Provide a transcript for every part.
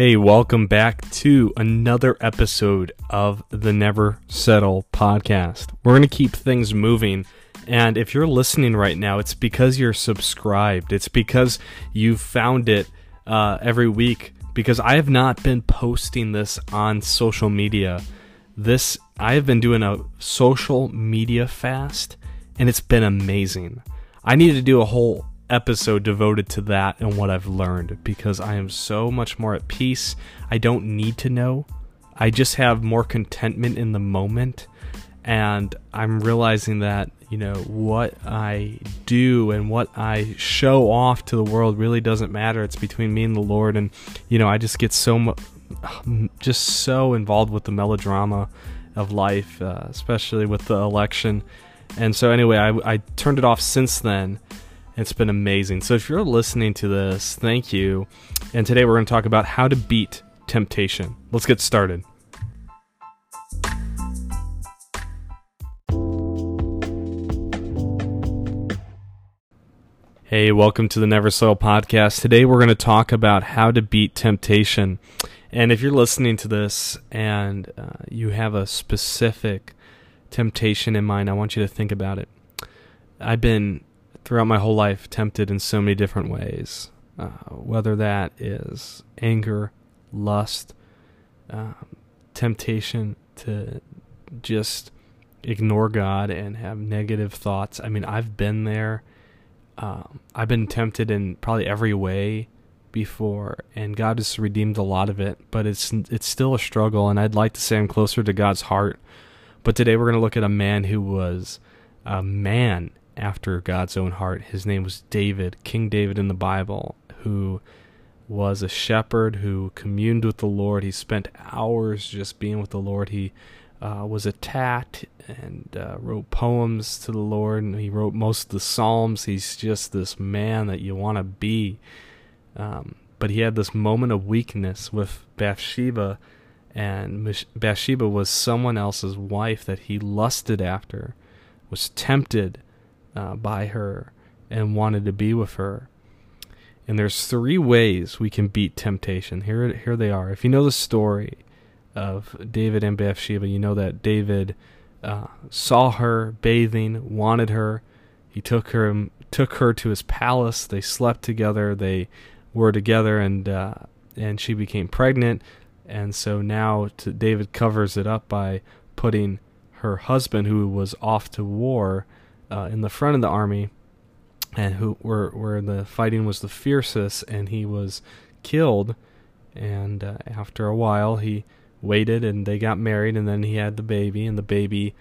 Hey, welcome back to another episode of the Never Settle podcast. We're going to keep things moving. And if you're listening right now, it's because you're subscribed. It's because you found it uh, every week. Because I have not been posting this on social media. This, I have been doing a social media fast, and it's been amazing. I need to do a whole episode devoted to that and what I've learned because I am so much more at peace. I don't need to know. I just have more contentment in the moment. And I'm realizing that, you know, what I do and what I show off to the world really doesn't matter. It's between me and the Lord. And, you know, I just get so much, just so involved with the melodrama of life, uh, especially with the election. And so, anyway, I, I turned it off since then it's been amazing. So if you're listening to this, thank you. And today we're going to talk about how to beat temptation. Let's get started. Hey, welcome to the Never Settle podcast. Today we're going to talk about how to beat temptation. And if you're listening to this and uh, you have a specific temptation in mind, I want you to think about it. I've been throughout my whole life tempted in so many different ways, uh, whether that is anger, lust, um, temptation to just ignore God and have negative thoughts. I mean, I've been there. Um, I've been tempted in probably every way before, and God has redeemed a lot of it. But it's it's still a struggle, and I'd like to say I'm closer to God's heart. But today we're going to look at a man who was a man after God's own heart. His name was David, King David in the Bible, who was a shepherd who communed with the Lord. He spent hours just being with the Lord. He uh, was attacked and uh, wrote poems to the Lord, and he wrote most of the Psalms. He's just this man that you want to be. Um, but he had this moment of weakness with Bathsheba, and Bathsheba was someone else's wife that he lusted after, was tempted uh, by her and wanted to be with her. And there's three ways we can beat temptation. Here, here they are. If you know the story of David and Bathsheba, you know that David uh, saw her bathing, wanted her. He took her, took her to his palace. They slept together. They were together, and uh, and she became pregnant. And so now to, David covers it up by putting her husband, who was off to war, uh, in the front of the army, and who where where the fighting was the fiercest, and he was killed. And uh, after a while, he waited, and they got married, and then he had the baby, and the baby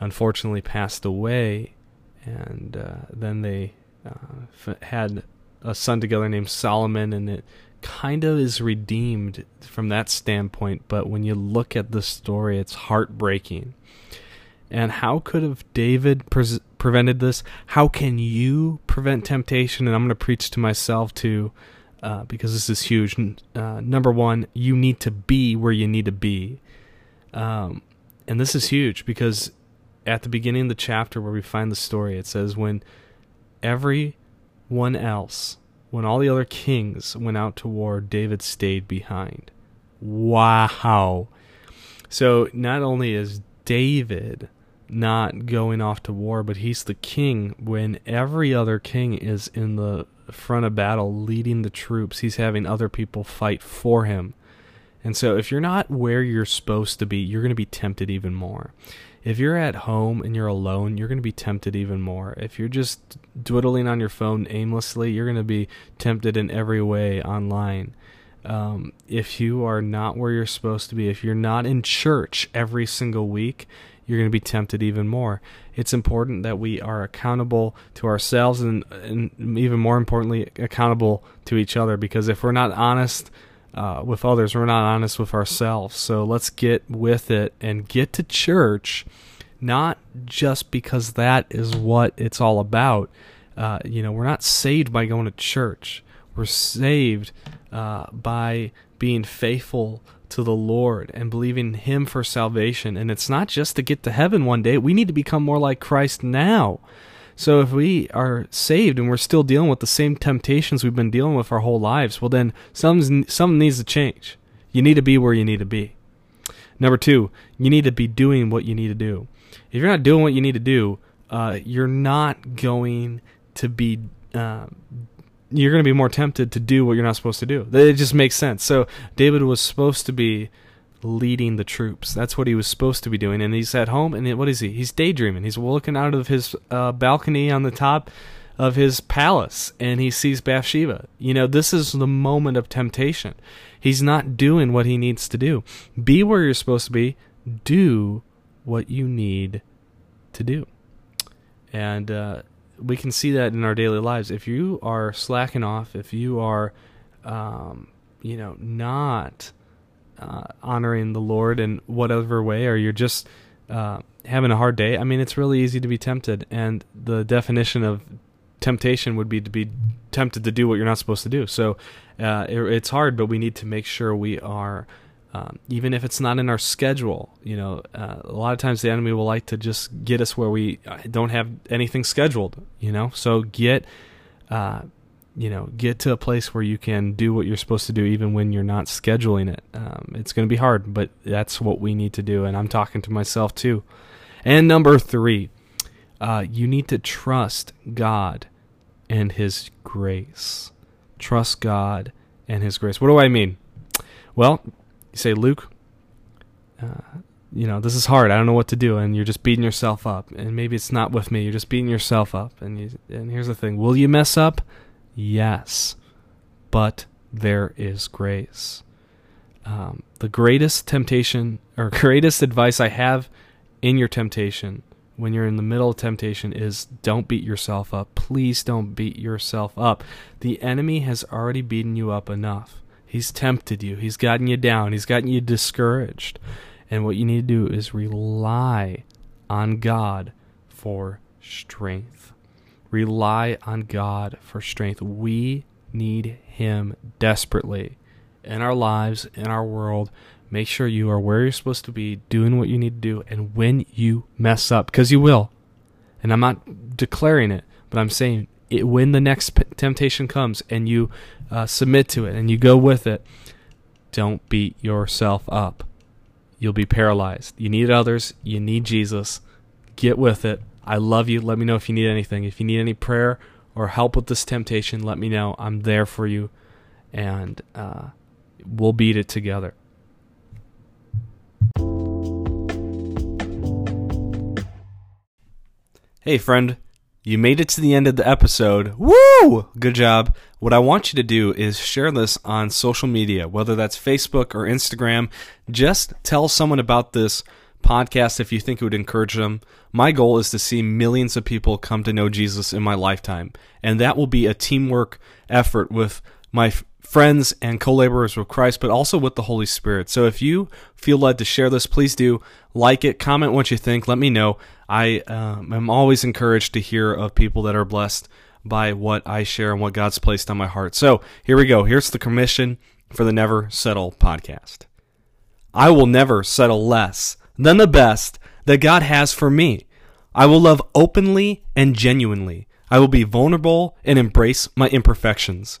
unfortunately passed away. And uh, then they uh, f- had a son together named Solomon, and it kind of is redeemed from that standpoint. But when you look at the story, it's heartbreaking. And how could have David pre- prevented this? How can you prevent temptation? And I'm going to preach to myself too, uh, because this is huge. Uh, number one, you need to be where you need to be. Um, and this is huge because at the beginning of the chapter where we find the story, it says, when everyone else, when all the other kings went out to war, David stayed behind. Wow. So not only is David not going off to war, but he's the king when every other king is in the front of battle leading the troops. He's having other people fight for him. And so if you're not where you're supposed to be, you're going to be tempted even more. If you're at home and you're alone, you're going to be tempted even more. If you're just dwiddling on your phone aimlessly, you're going to be tempted in every way online. Um, if you are not where you're supposed to be, if you're not in church every single week, you're going to be tempted even more. It's important that we are accountable to ourselves and, and even more importantly, accountable to each other because if we're not honest uh, with others, we're not honest with ourselves. So let's get with it and get to church, not just because that is what it's all about. Uh, you know, we're not saved by going to church. We're saved uh, by being faithful to the Lord and believing Him for salvation. And it's not just to get to heaven one day, we need to become more like Christ now. So if we are saved and we're still dealing with the same temptations we've been dealing with our whole lives, well then something something needs to change. You need to be where you need to be. Number two, you need to be doing what you need to do. If you're not doing what you need to do, uh, you're not going to be. Uh, you're going to be more tempted to do what you're not supposed to do. It just makes sense. So David was supposed to be leading the troops. That's what he was supposed to be doing. And he's at home, and what is he? He's daydreaming. He's looking out of his uh, balcony on the top of his palace, and he sees Bathsheba. You know, this is the moment of temptation. He's not doing what he needs to do. Be where you're supposed to be. Do what you need to do. And uh, we can see that in our daily lives. If you are slacking off, if you are, um, you know, not uh, honoring the Lord in whatever way, or you're just uh, having a hard day, I mean, it's really easy to be tempted. And the definition of temptation would be to be tempted to do what you're not supposed to do. So uh, it, it's hard, but we need to make sure we are. Um, even if it's not in our schedule, you know, uh, a lot of times the enemy will like to just get us where we uh, don't have anything scheduled, you know. So get uh, you know, get to a place where you can do what you're supposed to do even when you're not scheduling it. Um, it's going to be hard, but that's what we need to do. And I'm talking to myself too. And number three, uh, you need to trust God and His grace. Trust God and His grace. What do I mean? Well, you say, Luke, uh, you know, this is hard. I don't know what to do. And you're just beating yourself up. And maybe it's not with me. You're just beating yourself up. And, you, and here's the thing Will you mess up? Yes, but there is grace. Um, the greatest temptation or greatest advice I have in your temptation when you're in the middle of temptation is don't beat yourself up. Please don't beat yourself up. The enemy has already beaten you up enough. He's tempted you, he's gotten you down, he's gotten you discouraged. And what you need to do is rely on God for strength. Rely on God for strength. We need Him desperately in our lives, in our world. Make sure you are where you're supposed to be, doing what you need to do. And when you mess up, because you will, and I'm not declaring it, but I'm saying it, when the next temptation comes and you uh, submit to it and you go with it, don't beat yourself up. You'll be paralyzed. You need others, you need Jesus. Get with it I love you. Let me know if you need anything. If you need any prayer or help with this temptation, let me know. I'm there for you, and uh, we'll beat it together. Hey, friend. You made it to the end of the episode. Woo! Good job. What I want you to do is share this on social media, whether that's Facebook or Instagram. Just tell someone about this podcast if you think it would encourage them. My goal is to see millions of people come to know Jesus in my lifetime, and that will be a teamwork effort with my f- friends and co-laborers with Christ, but also with the Holy Spirit. So if you feel led to share this, please do like it, comment what you think, let me know. I um, am always encouraged to hear of people that are blessed by what I share and what God's placed on my heart. So here we go. Here's the commission for the Never Settle podcast. I will never settle less than the best that God has for me. I will love openly and genuinely. I will be vulnerable and embrace my imperfections.